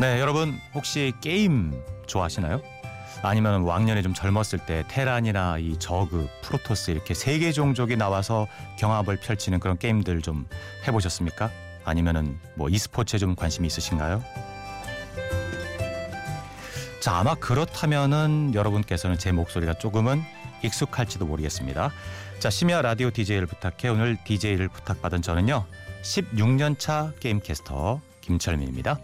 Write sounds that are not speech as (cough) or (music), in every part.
네, 여러분 혹시 게임 좋아하시나요? 아니면 왕년에 좀 젊었을 때 테란이나 이 저그, 프로토스 이렇게 세계 종족이 나와서 경합을 펼치는 그런 게임들 좀 해보셨습니까? 아니면은 뭐 e스포츠에 좀 관심이 있으신가요? 자, 아마 그렇다면은 여러분께서는 제 목소리가 조금은 익숙할지도 모르겠습니다. 자, 심야 라디오 DJ를 부탁해 오늘 DJ를 부탁받은 저는요. 16년 차 게임 캐스터 김철민입니다.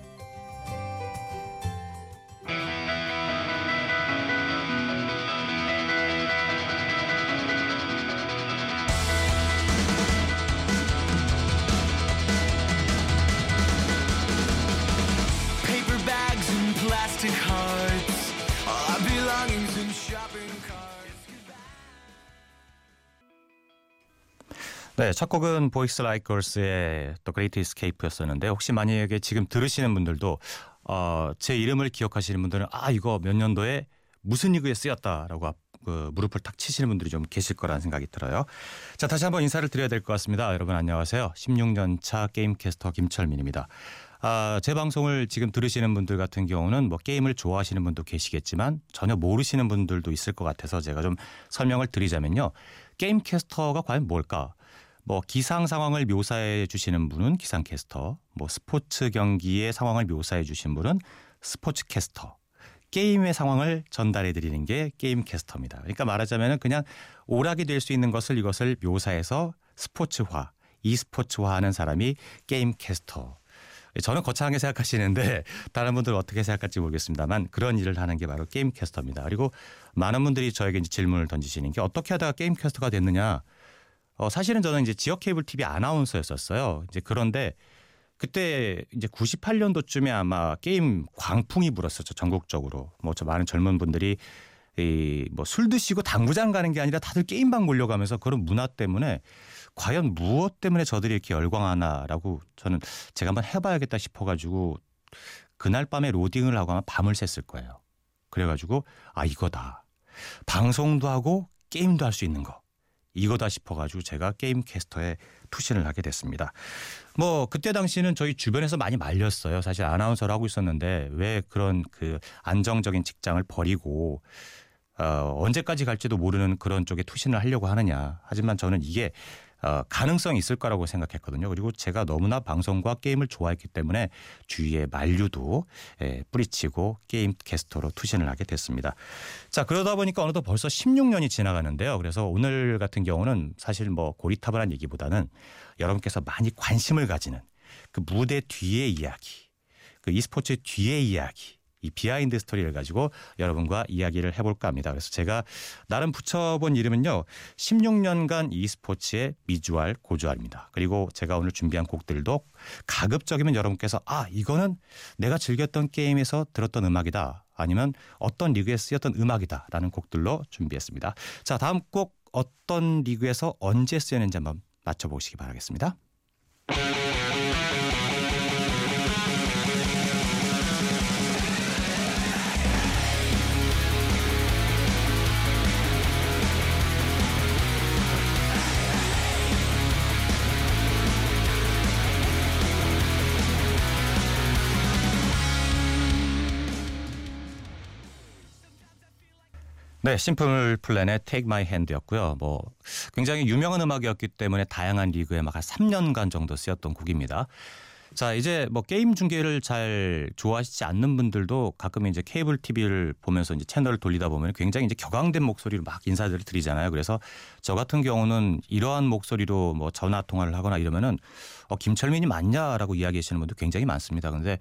첫 곡은 Boys Like Girls의 The Great Escape였었는데 혹시 만약에 지금 들으시는 분들도 어, 제 이름을 기억하시는 분들은 아 이거 몇 년도에 무슨 리그에 쓰였다라고 앞- 그 무릎을 탁 치시는 분들이 좀 계실 거라는 생각이 들어요. 자, 다시 한번 인사를 드려야 될 것 같습니다. 여러분 안녕하세요. 16년 차 게임 캐스터 김철민입니다. 아, 제 방송을 지금 들으시는 분들 같은 경우는 뭐 게임을 좋아하시는 분도 계시겠지만 전혀 모르시는 분들도 있을 것 같아서 제가 좀 설명을 드리자면요. 게임 캐스터가 과연 뭘까? 뭐 기상 상황을 묘사해 주시는 분은 기상 캐스터, 뭐 스포츠 경기의 상황을 묘사해 주신 분은 스포츠 캐스터. 게임의 상황을 전달해 드리는 게 게임 캐스터입니다. 그러니까 말하자면은 그냥 오락이 될 수 있는 것을 이것을 묘사해서 스포츠화, e스포츠화 하는 사람이 게임 캐스터. 저는 거창하게 생각하시는데 (laughs) 다른 분들은 어떻게 생각할지 모르겠습니다만 그런 일을 하는 게 바로 게임 캐스터입니다. 그리고 많은 분들이 저에게 질문을 던지시는 게 어떻게 하다가 게임 캐스터가 됐느냐. 어, 사실은 저는 이제 지역 케이블 TV 아나운서였었어요. 이제 그런데 그때 이제 98년도쯤에 아마 게임 광풍이 불었었죠 전국적으로. 뭐 저 많은 젊은 분들이 이뭐술 드시고 당구장 가는 게 아니라 다들 게임방 몰려가면서 그런 문화 때문에 과연 무엇 때문에 저들이 이렇게 열광하나라고 저는 제가 한번 해봐야겠다 싶어가지고 그날 밤에 로딩을 하고 아마 밤을 샜을 거예요. 그래가지고 아 이거다. 방송도 하고 게임도 할 수 있는 거. 이거다 싶어가지고 제가 게임 캐스터에 투신을 하게 됐습니다. 뭐 그때 당시는 저희 주변에서 많이 말렸어요. 사실 아나운서를 하고 있었는데 왜 그런 그 안정적인 직장을 버리고 어, 언제까지 갈지도 모르는 그런 쪽에 투신을 하려고 하느냐. 하지만 저는 이게 어, 가능성이 있을 거라고 생각했거든요. 그리고 제가 너무나 방송과 게임을 좋아했기 때문에 주위에 만류도 예, 뿌리치고 게임 캐스터로 투신을 하게 됐습니다. 자 그러다 보니까 어느덧 벌써 16년이 지나가는데요. 그래서 오늘 같은 경우는 사실 뭐 고리타분한 얘기보다는 여러분께서 많이 관심을 가지는 그 무대 뒤의 이야기, 그 e스포츠 뒤의 이야기, 이 비하인드 스토리를 가지고 여러분과 이야기를 해볼까 합니다. 그래서 제가 나름 붙여본 이름은요. 16년간 e스포츠의 미주알 고주알입니다. 그리고 제가 오늘 준비한 곡들도 가급적이면 여러분께서 아 이거는 내가 즐겼던 게임에서 들었던 음악이다. 아니면 어떤 리그에 쓰였던 음악이다라는 곡들로 준비했습니다. 자 다음 곡 어떤 리그에서 언제 쓰였는지 한번 맞춰보시기 바라겠습니다. 네, 심플 플랜의 Take My Hand였고요. 뭐 굉장히 유명한 음악이었기 때문에 다양한 리그에 막 한 3년간 정도 쓰였던 곡입니다. 자, 이제 뭐 게임 중계를 잘 좋아하시지 않는 분들도 가끔 이제 케이블 TV를 보면서 이제 채널을 돌리다 보면 굉장히 이제 격앙된 목소리로 막 인사들을 드리잖아요. 그래서 저 같은 경우는 이러한 목소리로 뭐 전화 통화를 하거나 이러면은 어, 김철민이 맞냐라고 이야기하시는 분도 굉장히 많습니다. 근데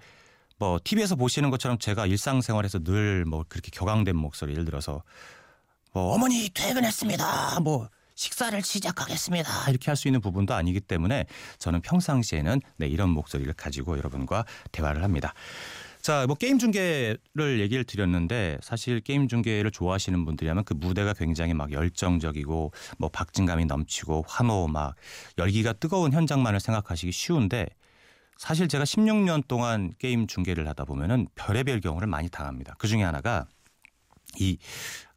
뭐 TV에서 보시는 것처럼 제가 일상생활에서 늘 뭐 그렇게 격앙된 목소리 예를 들어서 뭐 어머니 퇴근했습니다. 뭐 식사를 시작하겠습니다. 이렇게 할 수 있는 부분도 아니기 때문에 저는 평상시에는 네, 이런 목소리를 가지고 여러분과 대화를 합니다. 자, 뭐 게임 중계를 얘기를 드렸는데 사실 게임 중계를 좋아하시는 분들이라면 그 무대가 굉장히 막 열정적이고 뭐 박진감이 넘치고 환호 막 열기가 뜨거운 현장만을 생각하시기 쉬운데 사실 제가 16년 동안 게임 중계를 하다 보면은 별의별 경우를 많이 당합니다. 그 중에 하나가 이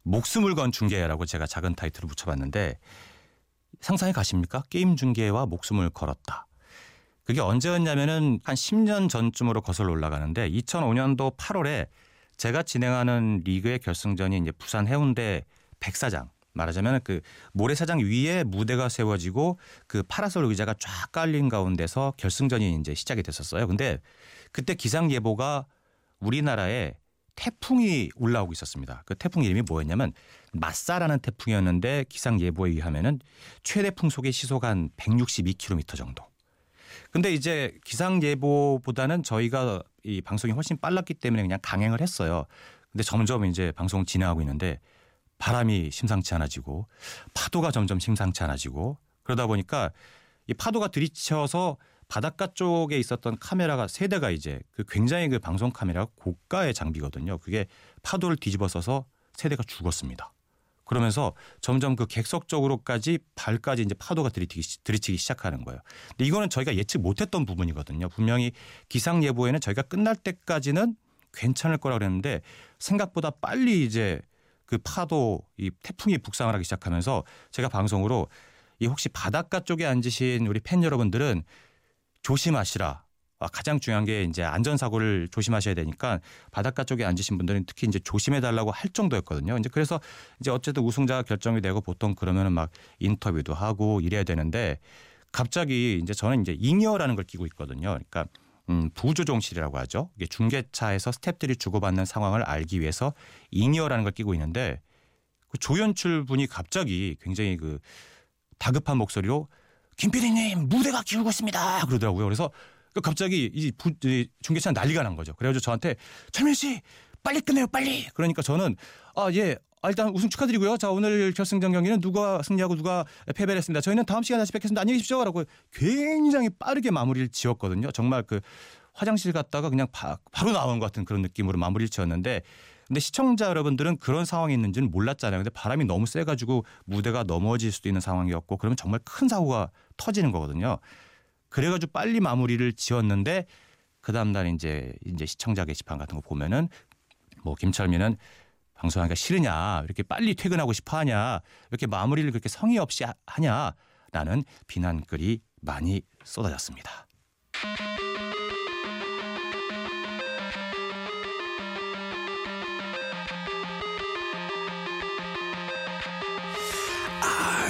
목숨을 건 중계라고 제가 작은 타이틀을 붙여봤는데 상상해 가십니까? 게임 중계와 목숨을 걸었다. 그게 언제였냐면은 한 10년 전쯤으로 거슬러 올라가는데 2005년도 8월에 제가 진행하는 리그의 결승전이 이제 부산 해운대 백사장 말하자면 그 모래사장 위에 무대가 세워지고 그 파라솔 의자가 쫙 깔린 가운데서 결승전이 이제 시작이 됐었어요. 근데 그때 기상 예보가 우리나라에 태풍이 올라오고 있었습니다. 그 태풍 이름이 뭐였냐면 마사라는 태풍이었는데 기상 예보에 의하면은 최대 풍속의 시속 한 162km 정도. 근데 이제 기상 예보보다는 저희가 이 방송이 훨씬 빨랐기 때문에 그냥 강행을 했어요. 근데 점점 이제 방송 진행하고 있는데 바람이 심상치 않아지고 파도가 점점 심상치 않아지고 그러다 보니까 이 파도가 들이쳐서 바닷가 쪽에 있었던 카메라가 세 대가 이제 그 굉장히 그 방송 카메라가 고가의 장비거든요. 그게 파도를 뒤집어 써서 세 대가 죽었습니다. 그러면서 점점 그 객석 쪽으로까지 발까지 이제 파도가 들이치기, 들이치기 시작하는 거예요. 근데 이거는 저희가 예측 못했던 부분이거든요. 분명히 기상 예보에는 저희가 끝날 때까지는 괜찮을 거라 그랬는데 생각보다 빨리 이제 그 파도 이 태풍이 북상을 하기 시작하면서 제가 방송으로 이 혹시 바닷가 쪽에 앉으신 우리 팬 여러분들은 조심하시라. 아, 가장 중요한 게 이제 안전 사고를 조심하셔야 되니까 바닷가 쪽에 앉으신 분들은 특히 이제 조심해 달라고 할 정도였거든요. 이제 그래서 이제 어쨌든 우승자가 결정이 되고 보통 그러면은 막 인터뷰도 하고 이래야 되는데 갑자기 이제 저는 이제 잉여라는 걸 끼고 있거든요. 그러니까 음, 부조종실이라고 하죠. 이게 중계차에서 스탭들이 주고받는 상황을 알기 위해서 잉여라는 걸 끼고 있는데 그 조연출 분이 갑자기 굉장히 그 다급한 목소리로 김 PD님 무대가 기울고 있습니다 그러더라고요. 그래서 갑자기 이, 중계차 난리가 난 거죠. 그래가지고 저한테 철민 씨 빨리 끝내요 빨리. 그러니까 저는 아 예. 아, 일단 우승 축하드리고요. 자 오늘 결승전 경기는 누가 승리하고 누가 패배를 했습니다. 저희는 다음 시간에 다시 뵙겠습니다. 안녕히 계십시오. 라고 굉장히 빠르게 마무리를 지었거든요. 정말 그 화장실 갔다가 그냥 바, 바로 나온 것 같은 그런 느낌으로 마무리를 지었는데 근데 시청자 여러분들은 그런 상황이 있는지는 몰랐잖아요. 근데 바람이 너무 세가지고 무대가 넘어질 수도 있는 상황이었고 그러면 정말 큰 사고가 터지는 거거든요. 그래가지고 빨리 마무리를 지었는데 그 다음날 이제 이제 시청자 게시판 같은 거 보면은 뭐 김철민은 방송하기가 싫으냐 이렇게 빨리 퇴근하고 싶어 하냐 이렇게 마무리를 그렇게 성의 없이 하냐라는 비난글이 많이 쏟아졌습니다.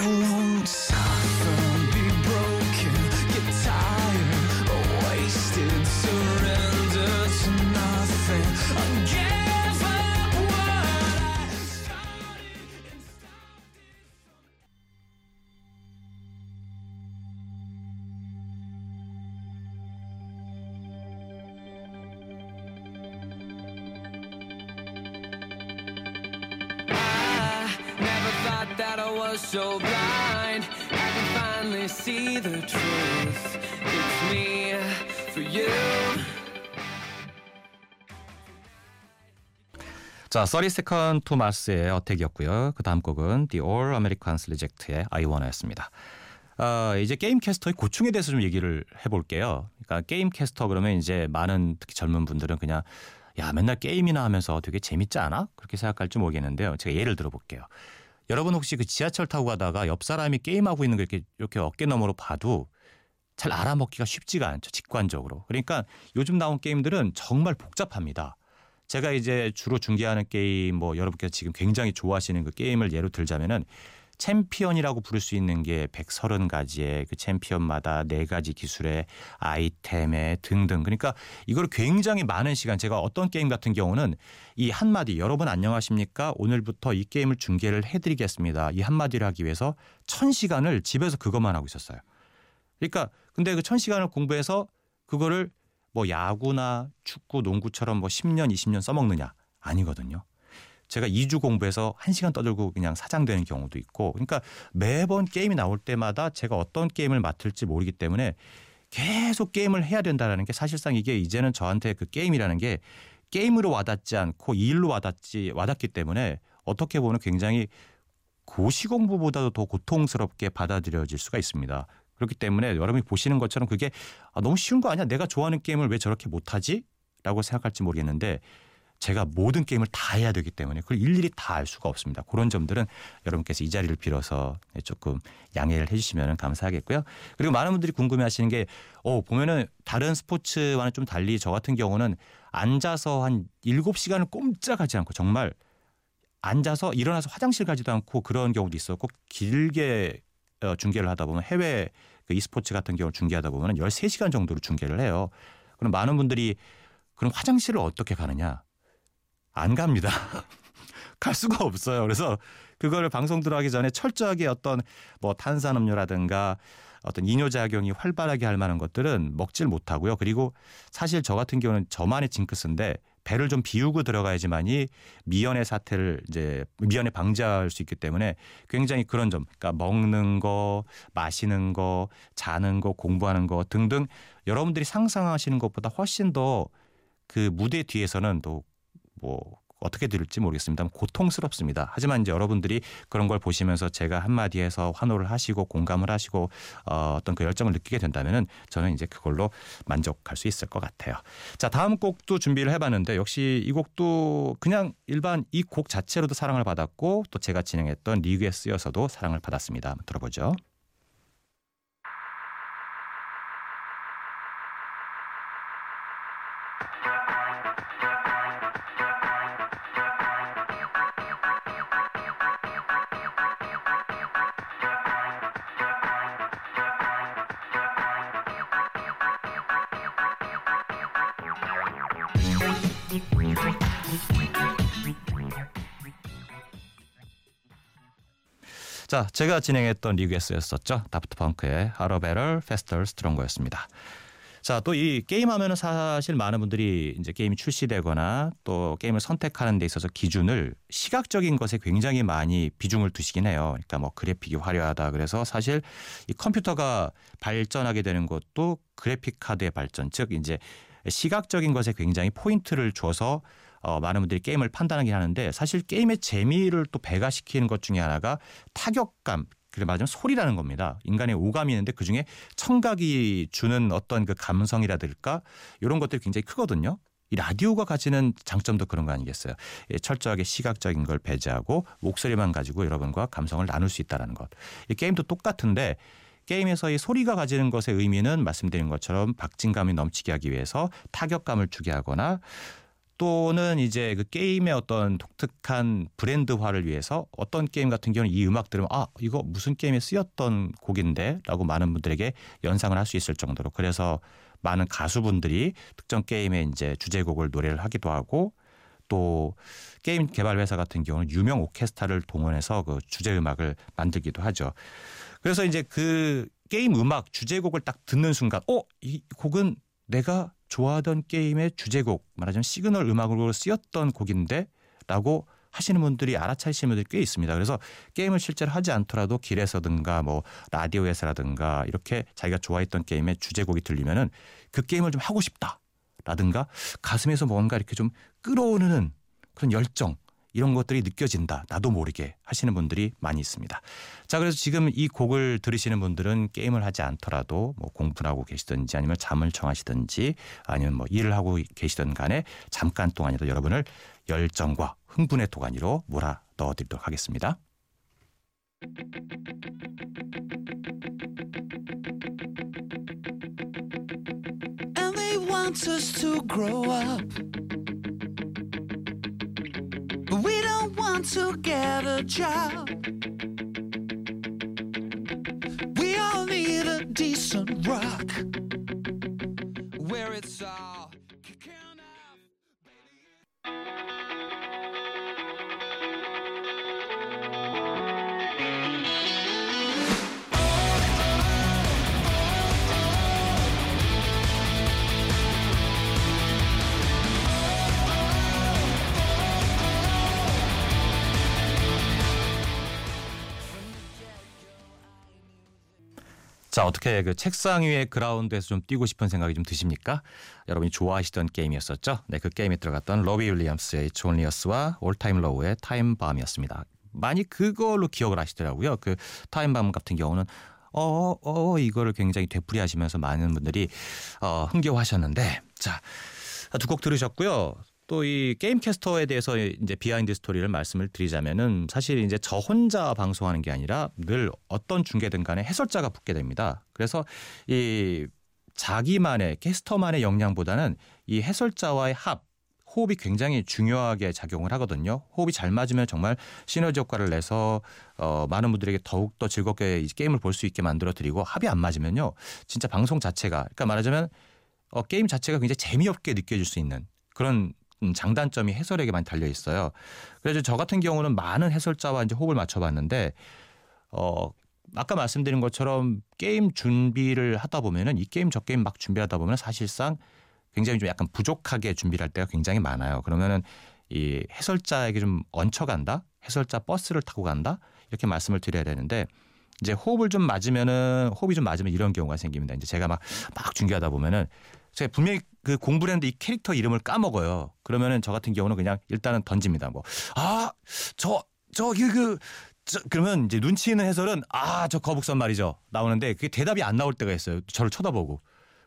I want some was so blind. I can finally see the truth. It's me for you. 자, 30 Second to Mars의 어택이었고요. 그 다음 곡은 The All Americans Reject의 I Wanna였습니다. 아, 이제 게임 캐스터의 고충에 대해서 좀 얘기를 해볼게요. 그러니까 게임 캐스터 그러면 이제 많은 특히 젊은 분들은 그냥 야 맨날 게임이나 하면서 되게 재밌지 않아? 그렇게 생각할지 모르겠는데요. 제가 예를 들어볼게요. 여러분 혹시 그 지하철 타고 가다가 옆 사람이 게임하고 있는 거 이렇게 이렇게 어깨 너머로 봐도 잘 알아먹기가 쉽지가 않죠. 직관적으로. 그러니까 요즘 나온 게임들은 정말 복잡합니다. 제가 이제 주로 중계하는 게임 뭐 여러분께서 지금 굉장히 좋아하시는 그 게임을 예로 들자면은 챔피언이라고 부를 수 있는 게 130가지의 그 챔피언마다 네 가지 기술의 아이템에 등등. 그러니까 이걸 굉장히 많은 시간 제가 어떤 게임 같은 경우는 이 한마디 여러분 안녕하십니까? 오늘부터 이 게임을 중계를 해 드리겠습니다. 이 한마디를 하기 위해서 천 시간을 집에서 그것만 하고 있었어요. 그러니까 근데 그천 시간을 공부해서 그거를 뭐 야구나 축구, 농구처럼 뭐 10년, 20년 써먹느냐? 아니거든요. 제가 2주 공부해서 1시간 떠들고 그냥 사장되는 경우도 있고 그러니까 매번 게임이 나올 때마다 제가 어떤 게임을 맡을지 모르기 때문에 계속 게임을 해야 된다는 게 사실상 이게 이제는 저한테 그 게임이라는 게 게임으로 와닿지 않고 일로 와닿지 와닿기 때문에 어떻게 보면 굉장히 고시 공부보다도 더 고통스럽게 받아들여질 수가 있습니다. 그렇기 때문에 여러분이 보시는 것처럼 그게 아, 너무 쉬운 거 아니야? 내가 좋아하는 게임을 왜 저렇게 못하지? 라고 생각할지 모르겠는데 제가 모든 게임을 다 해야 되기 때문에 그걸 일일이 다 알 수가 없습니다. 그런 점들은 여러분께서 이 자리를 빌어서 조금 양해를 해주시면 감사하겠고요. 그리고 많은 분들이 궁금해하시는 게, 어 보면은 다른 스포츠와는 좀 달리 저 같은 경우는 앉아서 한 7시간을 꼼짝하지 않고 정말 앉아서 일어나서 화장실 가지도 않고 그런 경우도 있었고 길게 어, 중계를 하다 보면 해외 그 e스포츠 같은 경우 중계하다 보면 13시간 정도로 중계를 해요. 그럼 많은 분들이 그럼 화장실을 어떻게 가느냐? 안 갑니다. (laughs) 갈 수가 없어요. 그래서 그거를 방송 들어가기 전에 철저하게 어떤 뭐 탄산음료라든가 어떤 이뇨작용이 활발하게 할 만한 것들은 먹질 못하고요. 그리고 사실 저 같은 경우는 저만의 징크스인데 배를 좀 비우고 들어가야지만이 미연의 사태를 이제 미연에 방지할 수 있기 때문에 굉장히 그런 점, 그러니까 먹는 거, 마시는 거, 자는 거, 공부하는 거 등등 여러분들이 상상하시는 것보다 훨씬 더 그 무대 뒤에서는 또 뭐 어떻게 들을지 모르겠습니다. 고통스럽습니다. 하지만 이제 여러분들이 그런 걸 보시면서 제가 한마디에서 환호를 하시고 공감을 하시고 어, 어떤 그 열정을 느끼게 된다면은 저는 이제 그걸로 만족할 수 있을 것 같아요. 자, 다음 곡도 준비를 해봤는데 역시 이 곡도 그냥 일반 이 곡 자체로도 사랑을 받았고 또 제가 진행했던 리그에 쓰여서도 사랑을 받았습니다. 들어보죠. 자, 제가 진행했던 리그에 쓰였었죠. Daft Punk의 Harder Better Faster Stronger였습니다. 자, 또 이 게임 하면은 사실 많은 분들이 이제 게임이 출시되거나 또 게임을 선택하는 데 있어서 기준을 시각적인 것에 굉장히 많이 비중을 두시긴 해요. 그러니까 뭐 그래픽이 화려하다 그래서 사실 이 컴퓨터가 발전하게 되는 것도 그래픽 카드의 발전, 즉 이제 시각적인 것에 굉장히 포인트를 줘서 어, 많은 분들이 게임을 판단하긴 하는데 사실 게임의 재미를 또 배가시키는 것 중에 하나가 타격감 그래 말하자면 소리라는 겁니다. 인간의 오감이 있는데 그 중에 청각이 주는 어떤 그 감성이라든가 이런 것들이 굉장히 크거든요. 이 라디오가 가지는 장점도 그런 거 아니겠어요? 예, 철저하게 시각적인 걸 배제하고 목소리만 가지고 여러분과 감성을 나눌 수 있다는 것. 이 게임도 똑같은데 게임에서 이 소리가 가지는 것의 의미는 말씀드린 것처럼 박진감이 넘치게 하기 위해서 타격감을 주게 하거나 또는 이제 그 게임의 어떤 독특한 브랜드화를 위해서 어떤 게임 같은 경우는 이 음악 들으면 아 이거 무슨 게임에 쓰였던 곡인데라고 많은 분들에게 연상을 할 수 있을 정도로 그래서 많은 가수분들이 특정 게임의 이제 주제곡을 노래를 하기도 하고 또 게임 개발 회사 같은 경우는 유명 오케스트라를 동원해서 그 주제 음악을 만들기도 하죠. 그래서 이제 그 게임 음악 주제곡을 딱 듣는 순간 어 이 곡은 내가 좋아하던 게임의 주제곡 말하자면 시그널 음악으로 쓰였던 곡인데 라고 하시는 분들이 알아차리시는 분들이 꽤 있습니다. 그래서 게임을 실제로 하지 않더라도 길에서든가 뭐 라디오에서라든가 이렇게 자기가 좋아했던 게임의 주제곡이 들리면은 그 게임을 좀 하고 싶다 라든가 가슴에서 뭔가 이렇게 좀 끌어오르는 그런 열정 이런 것들이 느껴진다. 나도 모르게 하시는 분들이 많이 있습니다. 자, 그래서 지금 이 곡을 들으시는 분들은 게임을 하지 않더라도 뭐 공부를 하고 계시든지 아니면 잠을 청하시든지 아니면 뭐 일을 하고 계시든 간에 잠깐 동안이라도 여러분을 열정과 흥분의 도가니로 몰아 넣어드리도록 하겠습니다. To get a job. We all need a decent rock where it's all 자 어떻게 그 책상 위에 그라운드에서 좀 뛰고 싶은 생각이 좀 드십니까? 여러분이 좋아하시던 게임이었었죠. 네, 그 게임에 들어갔던 러비 윌리엄스의 존리어스와 올타임 로우의 타임 밤이었습니다. 많이 그걸로 기억을 하시더라고요. 그 Time Bomb 같은 경우는 어, 어, 이거를 굉장히 되풀이하시면서 많은 분들이 어, 흥겨워하셨는데 자, 두 곡 들으셨고요. 또 이 게임 캐스터에 대해서 이제 비하인드 스토리를 말씀을 드리자면은 사실 이제 저 혼자 방송하는 게 아니라 늘 어떤 중계든 간에 해설자가 붙게 됩니다. 그래서 이 자기만의 캐스터만의 역량보다는 이 해설자와의 합 호흡이 굉장히 중요하게 작용을 하거든요. 호흡이 잘 맞으면 정말 시너지 효과를 내서 어 많은 분들에게 더욱 더 즐겁게 이 게임을 볼 수 있게 만들어 드리고 합이 안 맞으면요. 진짜 방송 자체가 그러니까 말하자면 어 게임 자체가 굉장히 재미없게 느껴질 수 있는 그런 음, 장단점이 해설에게 많이 달려 있어요. 그래서 저 같은 경우는 많은 해설자와 이제 호흡을 맞춰 봤는데 어 아까 말씀드린 것처럼 게임 준비를 하다 보면은 이 게임 저 게임 막 준비하다 보면 사실상 굉장히 좀 약간 부족하게 준비를 할 때가 굉장히 많아요. 그러면은 이 해설자에게 좀 얹혀간다, 해설자 버스를 타고 간다 이렇게 말씀을 드려야 되는데 이제 호흡을 좀 맞으면은 호흡이 좀 맞으면 이런 경우가 생깁니다. 이제 제가 막막 중계하다 보면은 제가 분명히 그 공부를 했는데 이 캐릭터 이름을 까먹어요. 그러면은 저 같은 경우는 그냥 일단은 던집니다. 뭐 아 저 저기 그 저, 그러면 이제 눈치 있는 해설은 아 저 거북선 말이죠 나오는데 그게 대답이 안 나올 때가 있어요. 저를 쳐다보고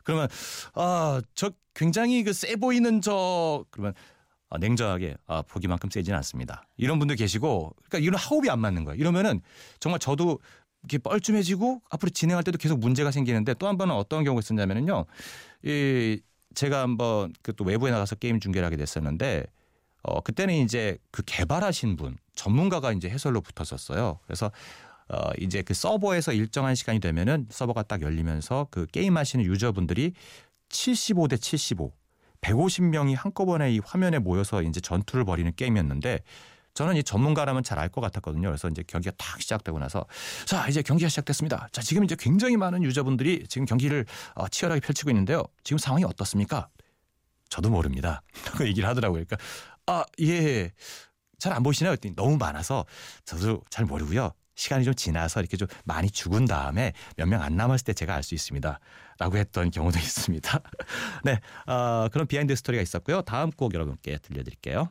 그러면 아 저 굉장히 그 세 보이는 저 그러면 아, 냉정하게 아 보기만큼 세지는 않습니다. 이런 분들 계시고 그러니까 이런 호흡이 안 맞는 거예요. 이러면은 정말 저도 이렇게 뻘쭘해지고 앞으로 진행할 때도 계속 문제가 생기는데 또 한 번은 어떤 경우가 있었냐면은요. 이 제가 한번 그 또 외부에 나가서 게임 중계를 하게 됐었는데 어 그때는 이제 그 개발하신 분 전문가가 이제 해설로 붙었었어요. 그래서 어 이제 그 서버에서 일정한 시간이 되면은 서버가 딱 열리면서 그 게임 하시는 유저분들이 75대 75 150명이 한꺼번에 이 화면에 모여서 이제 전투를 벌이는 게임이었는데 저는 이 전문가라면 잘 알 것 같았거든요. 그래서 이제 경기가 딱 시작되고 나서 자 이제 경기가 시작됐습니다. 자 지금 이제 굉장히 많은 유저분들이 지금 경기를 어, 치열하게 펼치고 있는데요. 지금 상황이 어떻습니까? 저도 모릅니다. (laughs) 그 얘기를 하더라고요. 그러니까 아 예. 잘 안 보시나요? 그랬더니 너무 많아서 저도 잘 모르고요. 시간이 좀 지나서 이렇게 좀 많이 죽은 다음에 몇 명 안 남았을 때 제가 알 수 있습니다. 라고 했던 경우도 (laughs) 있습니다. 네. 어, 그런 비하인드 스토리가 있었고요. 다음 곡 여러분께 들려드릴게요.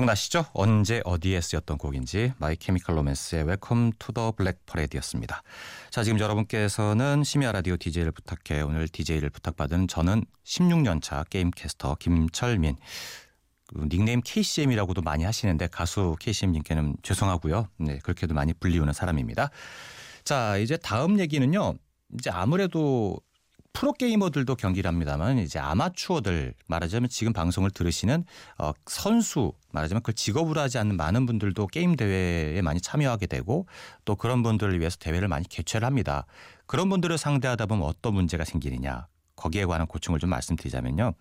기억나시죠? 언제 어디에 쓰였던 곡인지 My Chemical Romance의 Welcome to the Black Parade였습니다. 자, 지금 여러분께서는 심야 라디오 DJ를 부탁해 오늘 DJ를 부탁받은 저는 16년 차 게임 캐스터 김철민 그 닉네임 KCM이라고도 많이 하시는데 가수 KCM님께는 죄송하고요. 네, 그렇게도 많이 불리우는 사람입니다. 자, 이제 다음 얘기는요. 이제 아무래도 프로게이머들도 경기를 합니다만 이제 아마추어들 말하자면 지금 방송을 들으시는 어, 선수 말하자면 그걸 직업으로 하지 않는 많은 분들도 게임 대회에 많이 참여하게 되고 또 그런 분들을 위해서 대회를 많이 개최를 합니다. 그런 분들을 상대하다 보면 어떤 문제가 생기느냐 거기에 관한 고충을 좀 말씀드리자면요.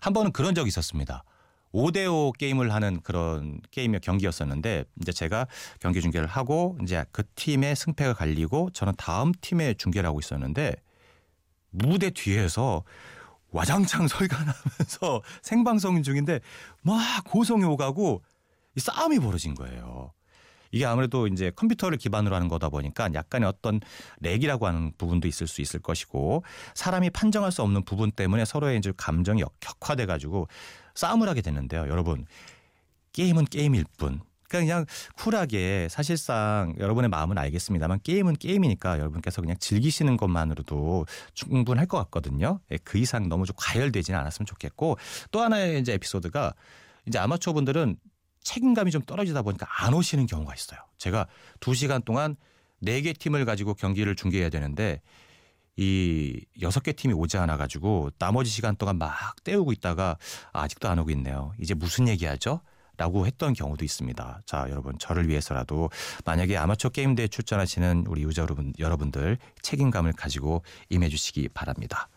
한 번은 그런 적이 있었습니다. 5대5 게임을 하는 그런 게임의 경기였었는데 이제 제가 경기 중계를 하고 이제 그 팀의 승패가 갈리고 저는 다음 팀의 중계를 하고 있었는데 무대 뒤에서 와장창 나면서 (laughs) 생방송 중인데 막 고성이 오가고 이 싸움이 벌어진 거예요. 이게 아무래도 이제 컴퓨터를 기반으로 하는 거다 보니까 약간의 어떤 렉이라고 하는 부분도 있을 수 있을 것이고 사람이 판정할 수 없는 부분 때문에 서로의 이제 감정이 격화돼 가지고 싸움을 하게 되는데요. 여러분 게임은 게임일 뿐. 그러니까 그냥 쿨하게 사실상 여러분의 마음은 알겠습니다만 게임은 게임이니까 여러분께서 그냥 즐기시는 것만으로도 충분할 것 같거든요. 예, 그 이상 너무 좀 과열되지는 않았으면 좋겠고 또 하나의 이제 에피소드가 이제 아마추어 분들은 책임감이 좀 떨어지다 보니까 안 오시는 경우가 있어요. 제가 두 시간 동안 네개 팀을 가지고 경기를 중계해야 되는데 이 여섯 개 팀이 오지 않아 가지고 나머지 시간 동안 막 때우고 있다가 아직도 안 오고 있네요. 이제 무슨 얘기하죠? 라고 했던 경우도 있습니다. 자, 여러분 저를 위해서라도 만약에 아마추어 게임 대회 출전하시는 우리 유저 여러분 여러분들 책임감을 가지고 임해 주시기 바랍니다.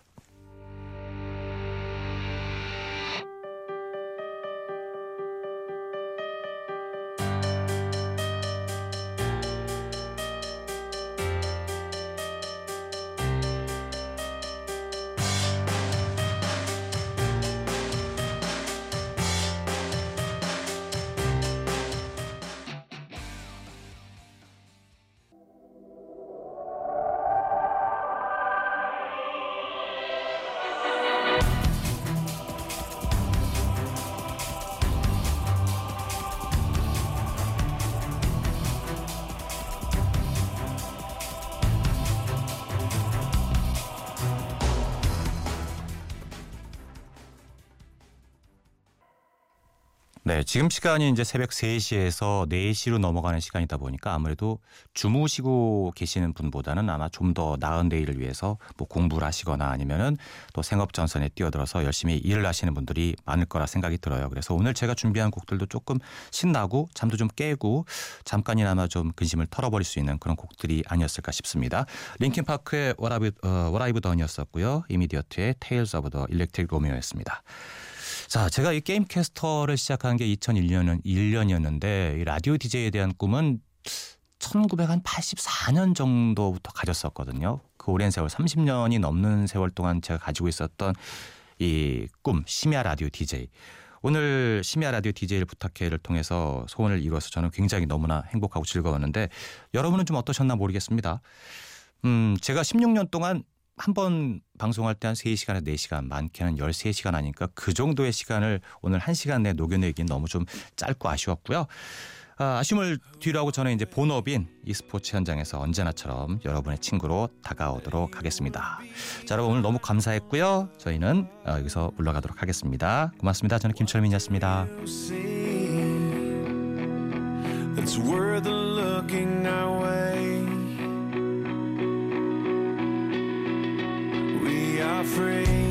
네, 지금 시간이 이제 새벽 3시에서 4시로 넘어가는 시간이다 보니까 아무래도 주무시고 계시는 분보다는 아마 좀 더 나은 내일을 위해서 뭐 공부를 하시거나 아니면은 또 생업 전선에 뛰어들어서 열심히 일을 하시는 분들이 많을 거라 생각이 들어요. 그래서 오늘 제가 준비한 곡들도 조금 신나고 잠도 좀 깨고 잠깐이나마 좀 근심을 털어버릴 수 있는 그런 곡들이 아니었을까 싶습니다. 링킨 파크의 워라이브 어, 워라이브 던이었었고요. Immediate의 Tales of the Electric Romeo였습니다. 자, 제가 이 게임 캐스터를 시작한 게 2001년은 1년이었는데 이 라디오 DJ에 대한 꿈은 1984년 정도부터 가졌었거든요. 그 오랜 세월 30년이 넘는 세월 동안 제가 가지고 있었던 이 꿈 심야 라디오 DJ. 오늘 심야 라디오 DJ를 부탁해를 통해서 소원을 이루어서 저는 굉장히 너무나 행복하고 즐거웠는데 여러분은 좀 어떠셨나 모르겠습니다. 음, 제가 16년 동안 한 번 방송할 때 한 3시간에서 4시간, 많게는 13시간 하니까 그 정도의 시간을 오늘 1시간 내에 녹여내기는 너무 좀 짧고 아쉬웠고요. 아, 아쉬움을 뒤로 하고 저는 이제 본업인 e스포츠 현장에서 언제나처럼 여러분의 친구로 다가오도록 하겠습니다. 자, 여러분 오늘 너무 감사했고요. 저희는 어, 여기서 물러가도록 하겠습니다. 고맙습니다. 저는 김철민이었습니다. It's worth looking now free.